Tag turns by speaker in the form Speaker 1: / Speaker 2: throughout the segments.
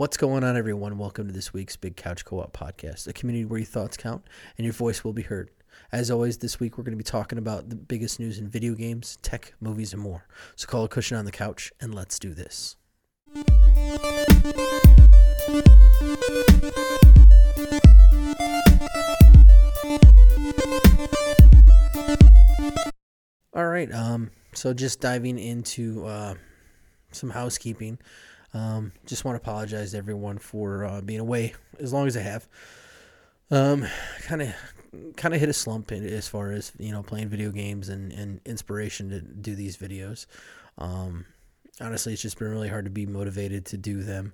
Speaker 1: What's going on, everyone? Welcome to this week's Big Couch Co op podcast, a community where your thoughts count and your voice will be heard. As always, this week we're going to be talking about the biggest news in video games, tech, movies, and more. So call a cushion on the couch and let's do this. All right, um, so just diving into uh, some housekeeping. Um, just want to apologize to everyone for uh, being away as long as I have. Kind of, kind of hit a slump in, as far as you know playing video games and, and inspiration to do these videos. Um, honestly, it's just been really hard to be motivated to do them.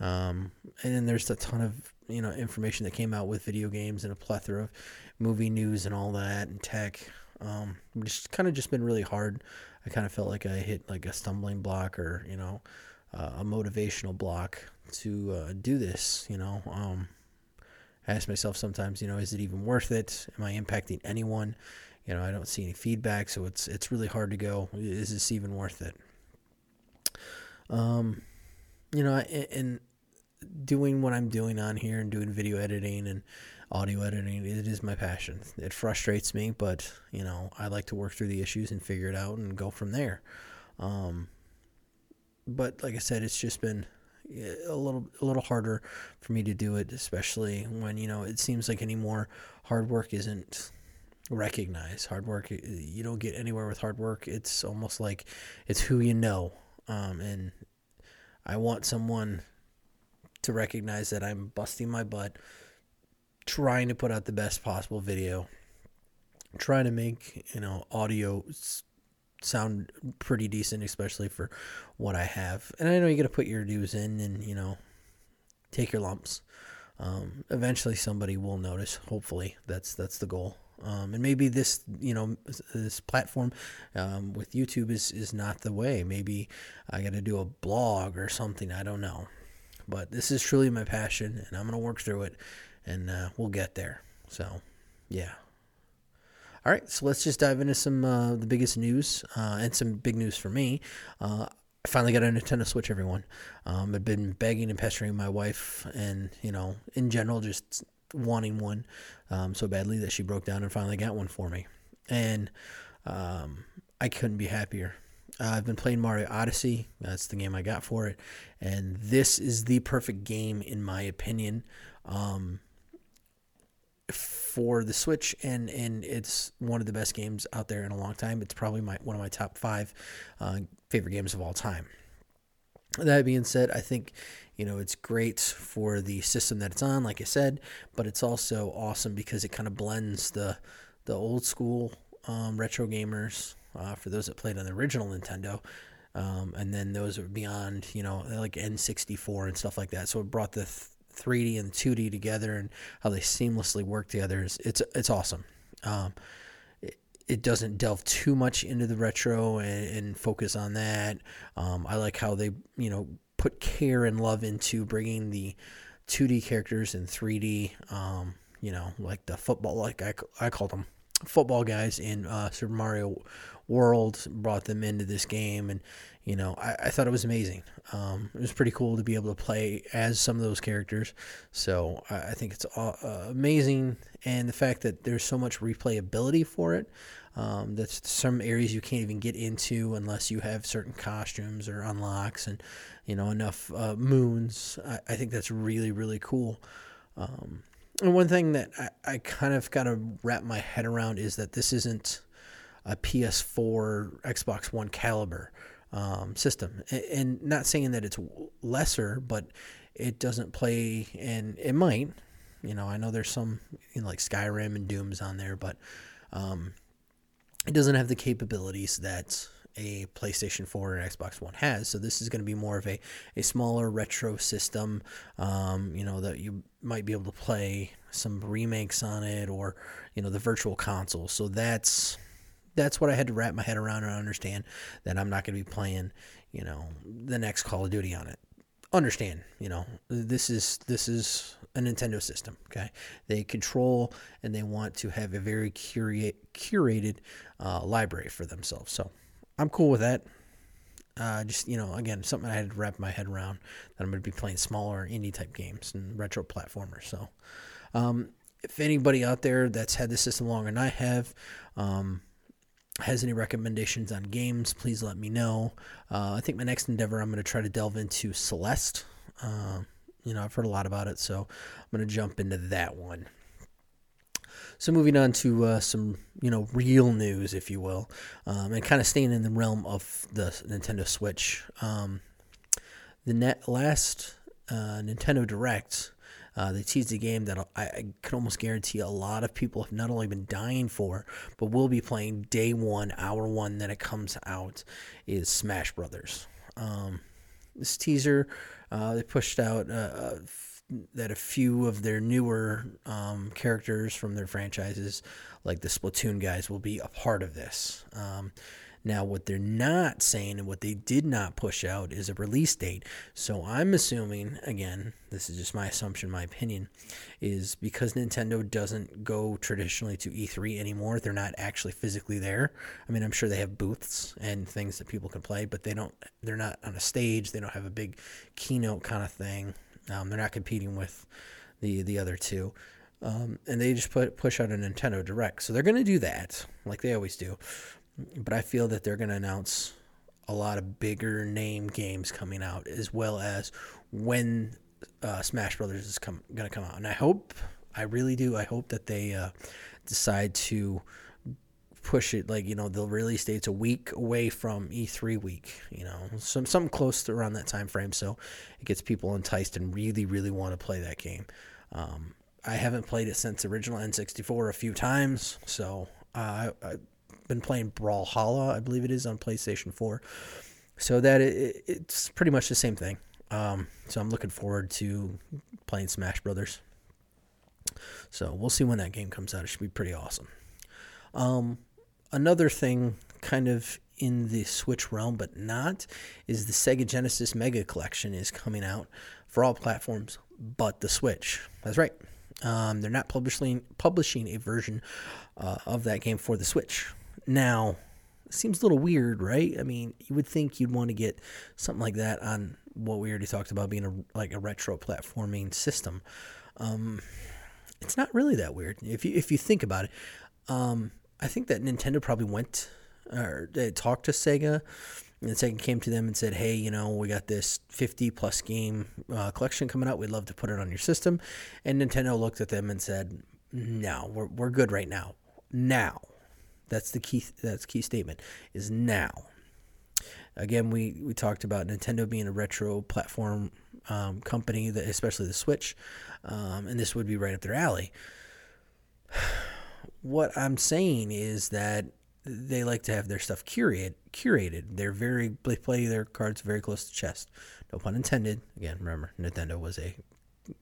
Speaker 1: Um, and then there's a ton of you know information that came out with video games and a plethora of movie news and all that and tech. Um, just kind of just been really hard. I kind of felt like I hit like a stumbling block or you know uh, a motivational block to uh, do this. You know, um, I ask myself sometimes, you know, is it even worth it? Am I impacting anyone? You know, I don't see any feedback, so it's it's really hard to go. Is this even worth it? Um, you know, and doing what I'm doing on here and doing video editing and audio editing, it is my passion. It frustrates me, but you know, I like to work through the issues and figure it out and go from there. Um, but like I said, it's just been a little a little harder for me to do it, especially when you know it seems like anymore hard work isn't recognized. Hard work you don't get anywhere with hard work. It's almost like it's who you know, um, and I want someone to recognize that I'm busting my butt, trying to put out the best possible video, trying to make you know audio sound pretty decent, especially for what I have. And I know you got to put your dues in and, you know, take your lumps. Um, eventually somebody will notice. Hopefully that's, that's the goal. Um, and maybe this, you know, this platform um, with YouTube is, is not the way. Maybe I got to do a blog or something. I don't know. But this is truly my passion, and I'm going to work through it, and uh, we'll get there. So, yeah. All right, so let's just dive into some uh, the biggest news uh, and some big news for me. Uh, I finally got a Nintendo Switch, everyone. Um, I've been begging and pestering my wife, and you know, in general, just wanting one um, so badly that she broke down and finally got one for me, and um, I couldn't be happier. Uh, I've been playing Mario Odyssey. That's the game I got for it, and this is the perfect game in my opinion. Um, for the Switch, and and it's one of the best games out there in a long time. It's probably my one of my top five uh, favorite games of all time. That being said, I think you know it's great for the system that it's on, like I said, but it's also awesome because it kind of blends the the old school um, retro gamers uh, for those that played on the original Nintendo. Um, and then those beyond, you know, like N64 and stuff like that. So it brought the th- 3D and 2D together and how they seamlessly work together is it's it's awesome. Um, it, doesn't delve too much into the retro and, and focus on that. Um, I like how they you know put care and love into bringing the 2D characters and 3D. Um, you know, like the football, like I, I called them football guys in uh, Super Mario World, brought them into this game, and you know, I, I thought it was amazing. Um, it was pretty cool to be able to play as some of those characters. So I, I think it's uh, amazing, and the fact that there's so much replayability for it. Um, that's some areas you can't even get into unless you have certain costumes or unlocks and you know enough uh, moons. I, I, think that's really really cool. Um, and one thing that I, I kind of got to wrap my head around is that this isn't a PS4, Xbox One caliber um, system. And not saying that it's lesser, but it doesn't play, and it might. You know, I know there's some you know, like Skyrim and Doom's on there, but um, it doesn't have the capabilities that a PlayStation 4 and Xbox One has. So this is going to be more of a, a smaller retro system, um, you know, that you might be able to play some remakes on it or, you know, the virtual console. So that's that's what I had to wrap my head around and understand that I'm not going to be playing, you know, the next Call of Duty on it. Understand, you know, this is this is a Nintendo system. Okay, they control and they want to have a very curate, curated uh, library for themselves. So I'm cool with that. Uh, just you know, again, something I had to wrap my head around that I'm going to be playing smaller indie type games and retro platformers. So, um, if anybody out there that's had this system longer than I have, um, has any recommendations on games, please let me know. Uh, I think my next endeavor, I'm going to try to delve into Celeste. Uh, you know, I've heard a lot about it, so I'm going to jump into that one. So moving on to uh, some, you know, real news, if you will, um, and kind of staying in the realm of the Nintendo Switch. Um, the net last uh, Nintendo Direct uh, they teased a game that I, I can almost guarantee a lot of people have not only been dying for, but will be playing day one, hour one that it comes out, is Smash Brothers. Um, this teaser, uh, they pushed out uh, uh that a few of their newer um, characters from their franchises, like the Splatoon guys, will be a part of this. Um, now, what they're not saying and what they did not push out is a release date. So I'm assuming, again, this is just my assumption, my opinion, is because Nintendo doesn't go traditionally to E3 anymore, they're not actually physically there. I mean, I'm sure they have booths and things that people can play, but they don't, they're not on a stage, they don't have a big keynote kind of thing. Um, they're not competing with the, the other two. Um, and they just put push out a Nintendo Direct. So they're going to do that, like they always do but I feel that they're going to announce a lot of bigger name games coming out, as well as when uh, Smash Brothers is come going to come out. And I hope, I really do, I hope that they uh, decide to push it like you know the release date's a week away from E3 week, you know, some something close to around that time frame, so it gets people enticed and really really want to play that game. Um, I haven't played it since original N64 a few times, so uh, I been playing Brawlhalla, I believe it is on PlayStation 4. So that it, it's pretty much the same thing. Um, so I'm looking forward to playing Smash Brothers. So we'll see when that game comes out. It should be pretty awesome. Um, another thing, kind of in the Switch realm, but not, is the Sega Genesis Mega Collection is coming out for all platforms but the Switch. That's right. Um, they're not publishing publishing a version uh, of that game for the Switch. Now, seems a little weird, right? I mean, you would think you'd want to get something like that on what we already talked about being a like a retro platforming system. Um, it's not really that weird if you if you think about it. Um, I think that Nintendo probably went or they talked to Sega, and Sega came to them and said, "Hey, you know, we got this 50 plus game uh, collection coming out. We'd love to put it on your system." And Nintendo looked at them and said, "No, we're we're good right now. Now." That's the key. That's key statement. Is now. Again, we we talked about Nintendo being a retro platform um, company, that especially the Switch, um, and this would be right up their alley. What I'm saying is that they like to have their stuff curated. Curated. They're very they play their cards very close to chest. No pun intended. Again, remember Nintendo was a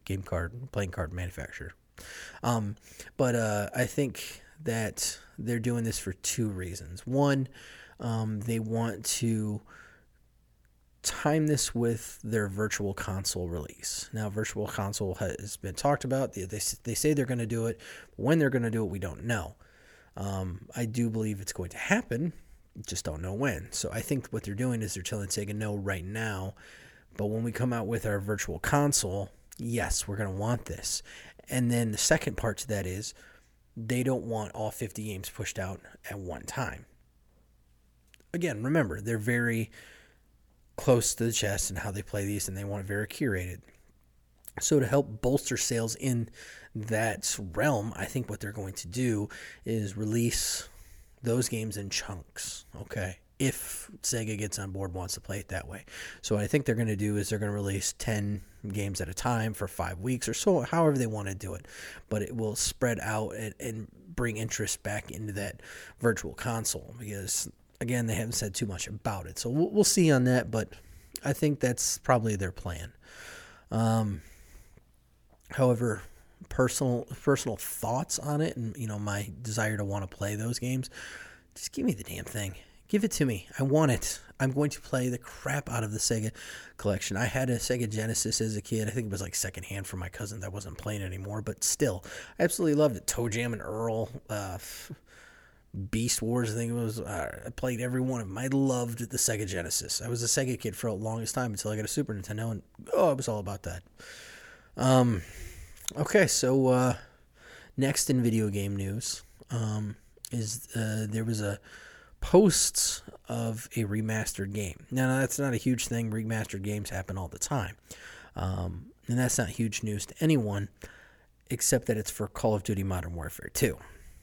Speaker 1: game card playing card manufacturer. Um, but uh, I think that they're doing this for two reasons. One, um, they want to time this with their virtual console release. Now, virtual console has been talked about. They, they, they say they're going to do it. When they're going to do it, we don't know. Um, I do believe it's going to happen, just don't know when. So I think what they're doing is they're telling Sega no right now. But when we come out with our virtual console, yes, we're going to want this. And then the second part to that is they don't want all 50 games pushed out at one time. Again, remember, they're very close to the chest and how they play these, and they want it very curated. So, to help bolster sales in that realm, I think what they're going to do is release those games in chunks. Okay if Sega gets on board wants to play it that way. So what I think they're going to do is they're going to release 10 games at a time for 5 weeks or so however they want to do it. But it will spread out and, and bring interest back into that virtual console because again they haven't said too much about it. So we'll, we'll see on that, but I think that's probably their plan. Um, however, personal personal thoughts on it and you know my desire to want to play those games just give me the damn thing Give it to me. I want it. I'm going to play the crap out of the Sega collection. I had a Sega Genesis as a kid. I think it was like secondhand from my cousin that wasn't playing anymore, but still, I absolutely loved it. ToeJam and Earl, uh, Beast Wars. I think it was. Uh, I played every one of them. I loved the Sega Genesis. I was a Sega kid for the longest time until I got a Super Nintendo, and oh, it was all about that. Um, okay, so uh, next in video game news um, is uh, there was a post of a remastered game. Now that's not a huge thing. Remastered games happen all the time, um, and that's not huge news to anyone, except that it's for Call of Duty Modern Warfare 2.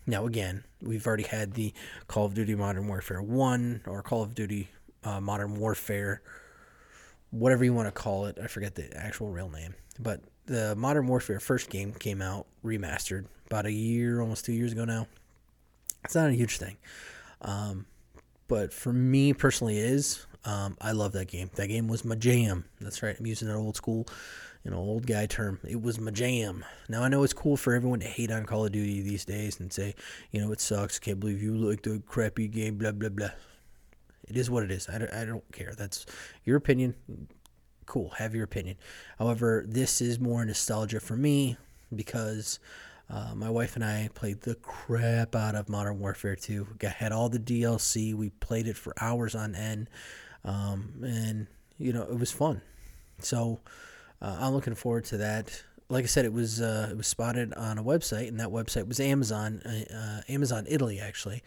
Speaker 1: Now, again, we've already had the Call of Duty Modern Warfare 1 or Call of Duty uh, Modern Warfare, whatever you want to call it. I forget the actual real name. But the Modern Warfare first game came out remastered about a year, almost two years ago now. It's not a huge thing. Um, but for me personally, is Um, I love that game. That game was my jam. That's right. I'm using an old school you know, old guy term. It was my jam. Now I know it's cool for everyone to hate on Call of Duty these days and say, you know, it sucks. Can't believe you like the crappy game. Blah blah blah. It is what it is. I don't, I don't care. That's your opinion. Cool. Have your opinion. However, this is more nostalgia for me because uh, my wife and I played the crap out of Modern Warfare 2. We had all the DLC. We played it for hours on end. Um, and, you know, it was fun. So, uh, I'm looking forward to that. Like I said, it was uh, it was spotted on a website, and that website was Amazon, uh, uh Amazon Italy actually,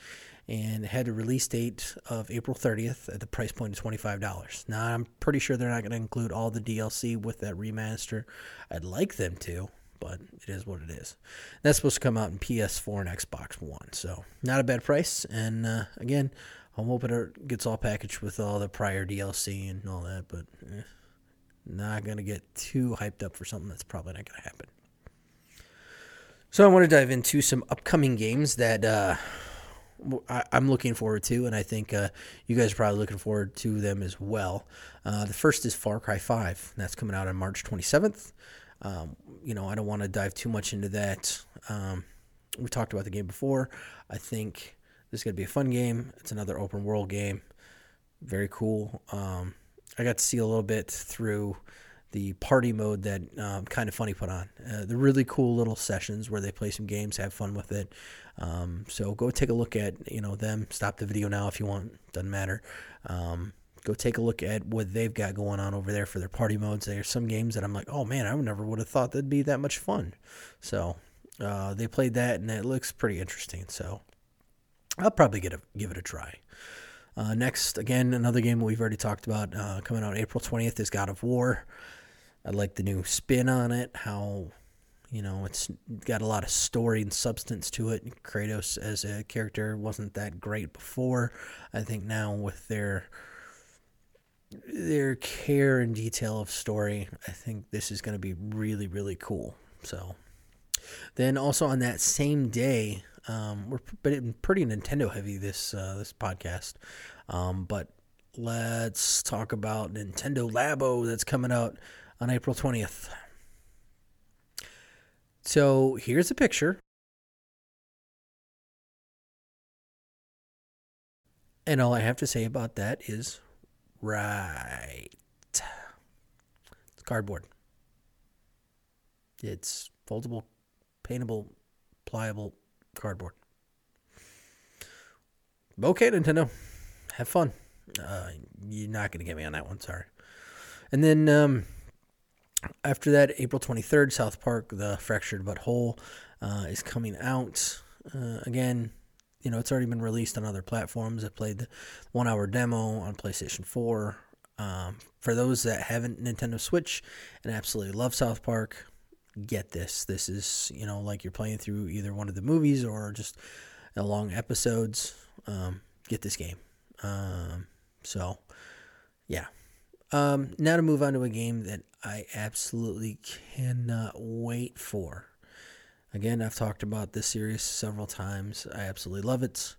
Speaker 1: and it had a release date of April 30th at the price point of $25. Now I'm pretty sure they're not going to include all the DLC with that remaster. I'd like them to, but it is what it is. That's supposed to come out in PS4 and Xbox One, so not a bad price. And uh, again, I'm hoping it gets all packaged with all the prior DLC and all that, but. Eh not to get too hyped up for something that's probably not to happen. So I want to dive into some upcoming games that uh, I, am looking forward to, and I think uh, you guys are probably looking forward to them as well. Uh, the first is Far Cry 5. That's coming out on March 27th. Um, you know, I don't want to dive too much into that. Um, we talked about the game before. I think this is going to be a fun game. It's another open world game. Very cool. Um, I got to see a little bit through the party mode that um, Kinda Funny put on. Uh, the really cool little sessions where they play some games, have fun with it. Um, so go take a look at you know them. Stop the video now if you want. Doesn't matter. Um, go take a look at what they've got going on over there for their party modes. There are some games that I'm like, oh man, I never would have thought that'd be that much fun. So uh, they played that and it looks pretty interesting. So I'll probably get a, give it a try. Uh, next, again, another game we've already talked about uh, coming out April 20th is God of War. I like the new spin on it, how, you know, it's got a lot of story and substance to it. Kratos as a character wasn't that great before. I think now with their their care and detail of story, I think this is going to be really, really cool. So, then also on that same day, um, we're pretty Nintendo heavy this uh, this podcast, um, but let's talk about Nintendo Labo that's coming out on April twentieth. So here's a picture. And all I have to say about that is right. It's cardboard. It's foldable, paintable, pliable cardboard. Okay, Nintendo, have fun. Uh, you're not going to get me on that one, sorry. And then um, after that, April 23rd, South Park, The Fractured But Whole uh, is coming out. Uh, again, you know, it's already been released on other platforms. I played the one hour demo on PlayStation 4. Um, for those that haven't Nintendo Switch and absolutely love South Park, get this. This is, you know, like you're playing through either one of the movies or just a long episodes. Um, get this game. Um, so, yeah. Um, now to move on to a game that I absolutely cannot wait for. Again, I've talked about this series several times. I absolutely love it.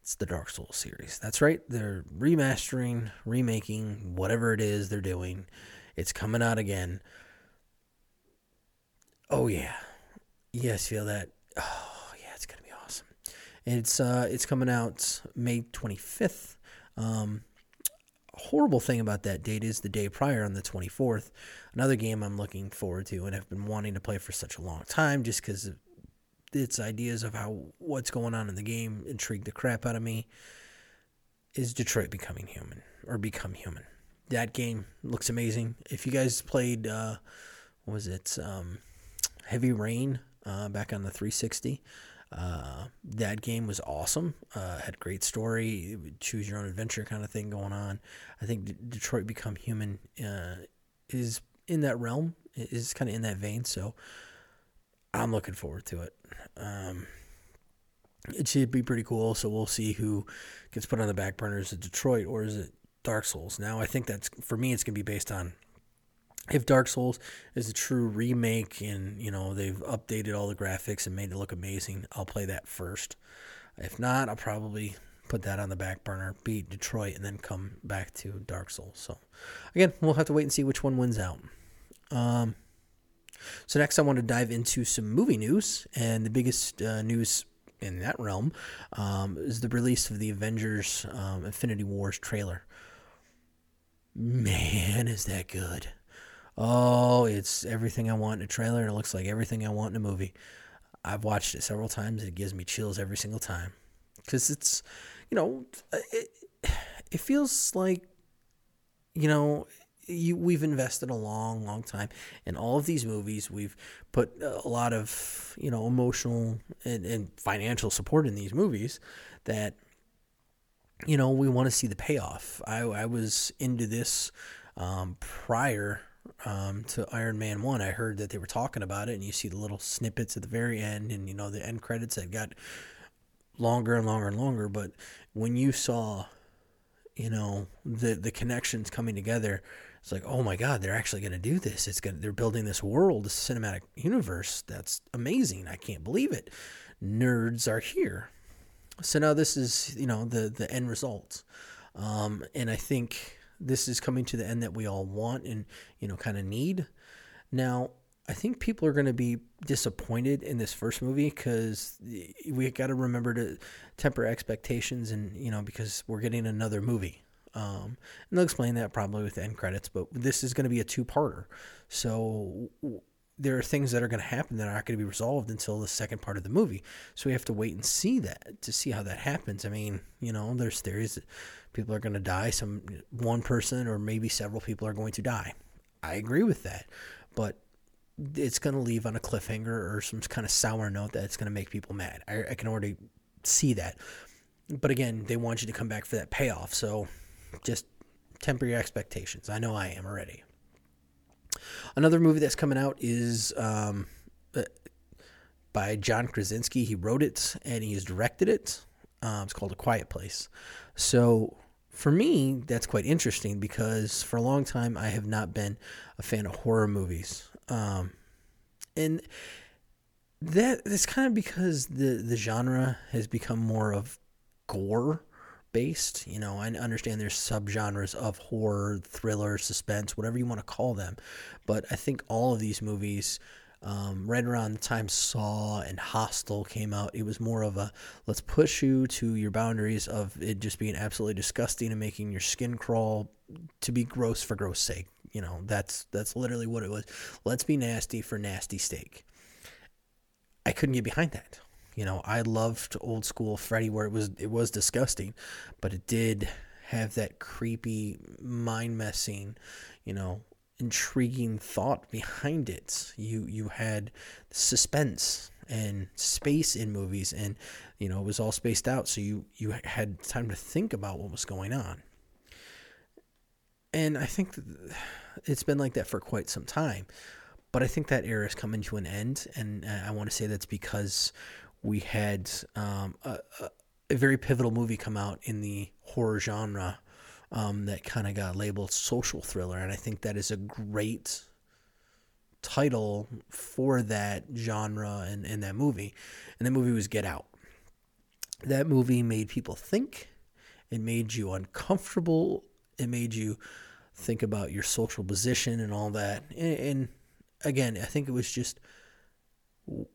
Speaker 1: It's the Dark Souls series. That's right. They're remastering, remaking, whatever it is they're doing. It's coming out again. Oh yeah, yes, feel that. Oh yeah, it's gonna be awesome. It's uh, it's coming out May twenty fifth. Um, horrible thing about that date is the day prior on the 24th. Another game I'm looking forward to and have been wanting to play for such a long time just because its ideas of how what's going on in the game intrigue the crap out of me. Is Detroit becoming human or become human? That game looks amazing. If you guys played, uh, what was it, um, Heavy Rain uh, back on the 360, uh, that game was awesome. Uh, had great story, choose your own adventure kind of thing going on. I think D- Detroit Become Human uh, is in that realm, is kind of in that vein. So I'm looking forward to it. Um, it should be pretty cool. So we'll see who gets put on the back burner. Is it Detroit or is it Dark Souls? Now I think that's for me. It's gonna be based on if Dark Souls is a true remake and you know they've updated all the graphics and made it look amazing. I'll play that first. If not, I'll probably put that on the back burner, beat Detroit, and then come back to Dark Souls. So again, we'll have to wait and see which one wins out. Um, so next, I want to dive into some movie news, and the biggest uh, news in that realm um, is the release of the Avengers um, Infinity Wars trailer. Man, is that good! Oh, it's everything I want in a trailer, and it looks like everything I want in a movie. I've watched it several times, and it gives me chills every single time because it's, you know, it, it feels like, you know, you, we've invested a long, long time in all of these movies. We've put a lot of you know emotional and, and financial support in these movies that you know we want to see the payoff. I, I was into this um, prior um, to Iron Man one. I heard that they were talking about it, and you see the little snippets at the very end, and you know the end credits that got longer and longer and longer. But when you saw you know the the connections coming together it's like oh my god they're actually going to do this it's going they're building this world this cinematic universe that's amazing i can't believe it nerds are here so now this is you know the the end result um, and i think this is coming to the end that we all want and you know kind of need now I think people are going to be disappointed in this first movie because we got to remember to temper expectations, and you know because we're getting another movie. Um, and they'll explain that probably with the end credits, but this is going to be a two-parter. So there are things that are going to happen that are not going to be resolved until the second part of the movie. So we have to wait and see that to see how that happens. I mean, you know, there's theories people are going to die. Some one person or maybe several people are going to die. I agree with that, but it's going to leave on a cliffhanger or some kind of sour note that's going to make people mad. I, I can already see that. But again, they want you to come back for that payoff. So just temper your expectations. I know I am already. Another movie that's coming out is um, uh, by John Krasinski. He wrote it and he has directed it. Um, it's called A Quiet Place. So for me, that's quite interesting because for a long time I have not been a fan of horror movies, um, and that that's kind of because the the genre has become more of gore based. You know, I understand there's subgenres of horror, thriller, suspense, whatever you want to call them. But I think all of these movies, um, right around the time Saw and Hostel came out, it was more of a let's push you to your boundaries of it just being absolutely disgusting and making your skin crawl to be gross for gross sake. You know, that's that's literally what it was. Let's be nasty for nasty sake. I couldn't get behind that. You know, I loved old school Freddy where it was it was disgusting, but it did have that creepy, mind messing, you know, intriguing thought behind it. You you had suspense and space in movies and you know, it was all spaced out so you you had time to think about what was going on. And I think it's been like that for quite some time. But I think that era is coming to an end, and I want to say that's because we had um, a, a, very pivotal movie come out in the horror genre um, that kind of got labeled social thriller, and I think that is a great title for that genre and, and that movie. And that movie was Get Out. That movie made people think. It made you uncomfortable. It made you think about your social position and all that. And, and again, I think it was just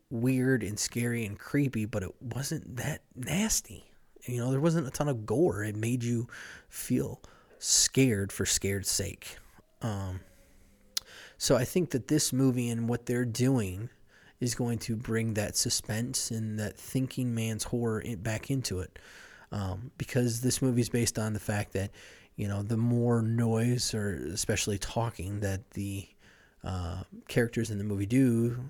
Speaker 1: weird and scary and creepy, but it wasn't that nasty. You know, there wasn't a ton of gore. It made you feel scared for scared sake. Um, so I think that this movie and what they're doing is going to bring that suspense and that thinking man's horror back into it. Um, because this movie is based on the fact that, you know, the more noise or especially talking that the uh, characters in the movie do,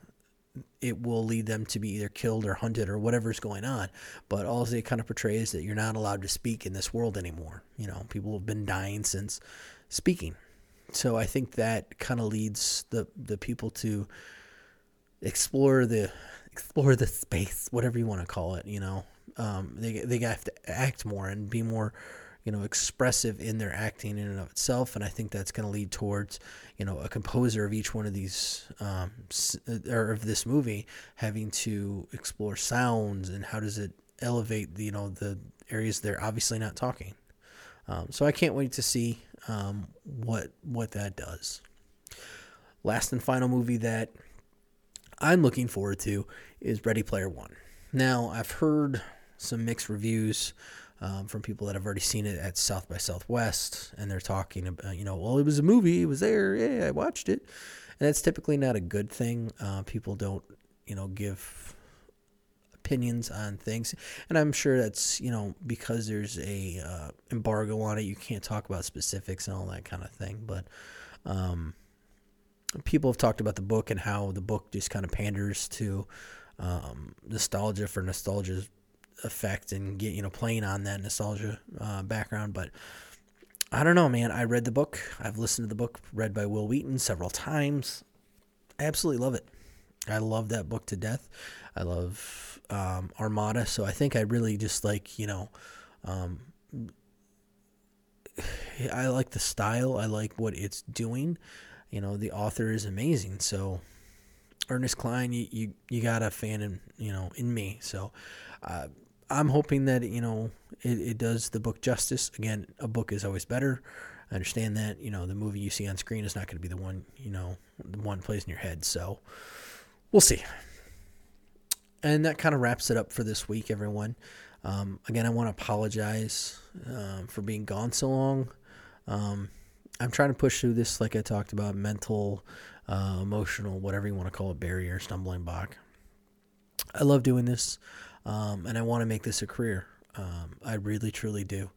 Speaker 1: it will lead them to be either killed or hunted or whatever's going on. But all they kind of portray is that you're not allowed to speak in this world anymore. You know, people have been dying since speaking. So I think that kind of leads the the people to explore the explore the space, whatever you want to call it. You know, um, they they have to act more and be more, you know, expressive in their acting in and of itself. And I think that's going to lead towards, you know, a composer of each one of these um, or of this movie having to explore sounds and how does it elevate the you know the areas they're obviously not talking. Um, so I can't wait to see um, what what that does. Last and final movie that I'm looking forward to is Ready Player One. Now, I've heard some mixed reviews um, from people that have already seen it at South by Southwest, and they're talking about, you know, well, it was a movie, it was there, yeah, I watched it. And that's typically not a good thing. Uh, people don't, you know, give opinions on things, and I'm sure that's, you know, because there's a uh, embargo on it, you can't talk about specifics and all that kind of thing. But um, people have talked about the book and how the book just kind of panders to um, nostalgia for nostalgia's effect and get you know playing on that nostalgia uh, background. But I don't know, man. I read the book. I've listened to the book read by Wil Wheaton several times. I absolutely love it. I love that book to death. I love um, Armada, so I think I really just like you know. Um, I like the style. I like what it's doing you know the author is amazing. So Ernest Cline, you you, you got a fan in you know in me. So uh, I'm hoping that you know it, it does the book justice. Again, a book is always better. I understand that you know the movie you see on screen is not going to be the one you know the one plays in your head. So we'll see. And that kind of wraps it up for this week, everyone. Um, again, I want to apologize um, for being gone so long. Um, I'm trying to push through this, like I talked about, mental, uh, emotional, whatever you want to call it, barrier, stumbling block. I love doing this, um, and I want to make this a career. Um, I really, truly do.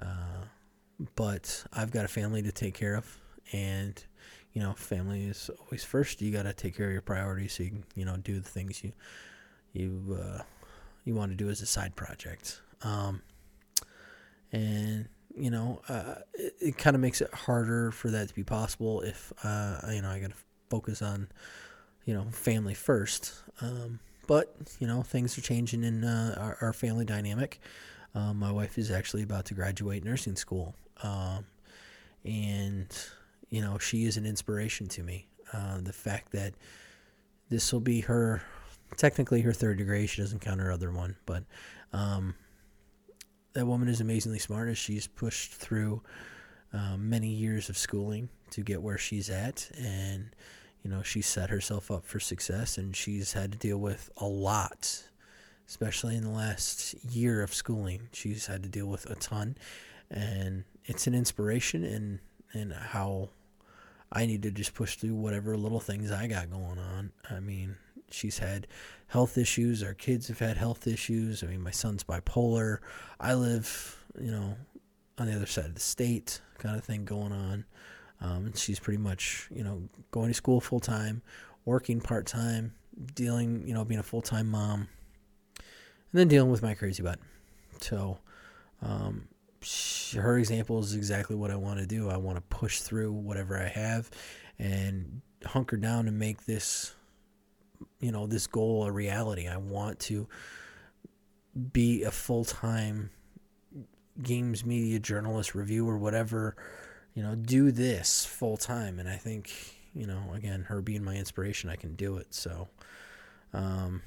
Speaker 1: Uh, but I've got a family to take care of, and you know, family is always first. You got to take care of your priorities, so you can, you know, do the things you you uh, you want to do as a side project. Um, and you know, uh, it, it kind of makes it harder for that to be possible if, uh, you know, I got to focus on, you know, family first. Um, but, you know, things are changing in uh, our, our, family dynamic. Um, my wife is actually about to graduate nursing school. Um, and, you know, she is an inspiration to me. Uh, the fact that this will be her, technically her third degree, she doesn't count her other one, but, um, that woman is amazingly smart as she's pushed through um, many years of schooling to get where she's at and you know she set herself up for success and she's had to deal with a lot especially in the last year of schooling she's had to deal with a ton and it's an inspiration in in how I need to just push through whatever little things I got going on. I mean, she's had health issues. Our kids have had health issues. I mean, my son's bipolar. I live, you know, on the other side of the state, kind of thing going on. Um, and she's pretty much, you know, going to school full time, working part time, dealing, you know, being a full time mom, and then dealing with my crazy butt. So, um, she, her example is exactly what I want to do. I want to push through whatever I have and hunker down and make this you know this goal a reality. I want to be a full time games media journalist, reviewer, whatever. You know, do this full time, and I think you know again her being my inspiration, I can do it. So. Um,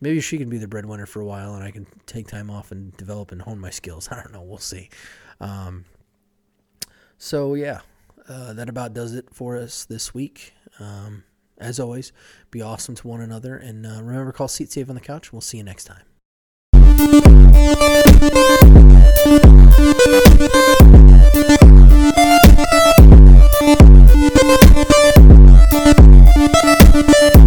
Speaker 1: maybe she can be the breadwinner for a while and I can take time off and develop and hone my skills. I don't know. We'll see. Um, so, yeah, uh, that about does it for us this week. Um, as always, be awesome to one another. And uh, remember, call Seat Save on the Couch. We'll see you next time. Thank you.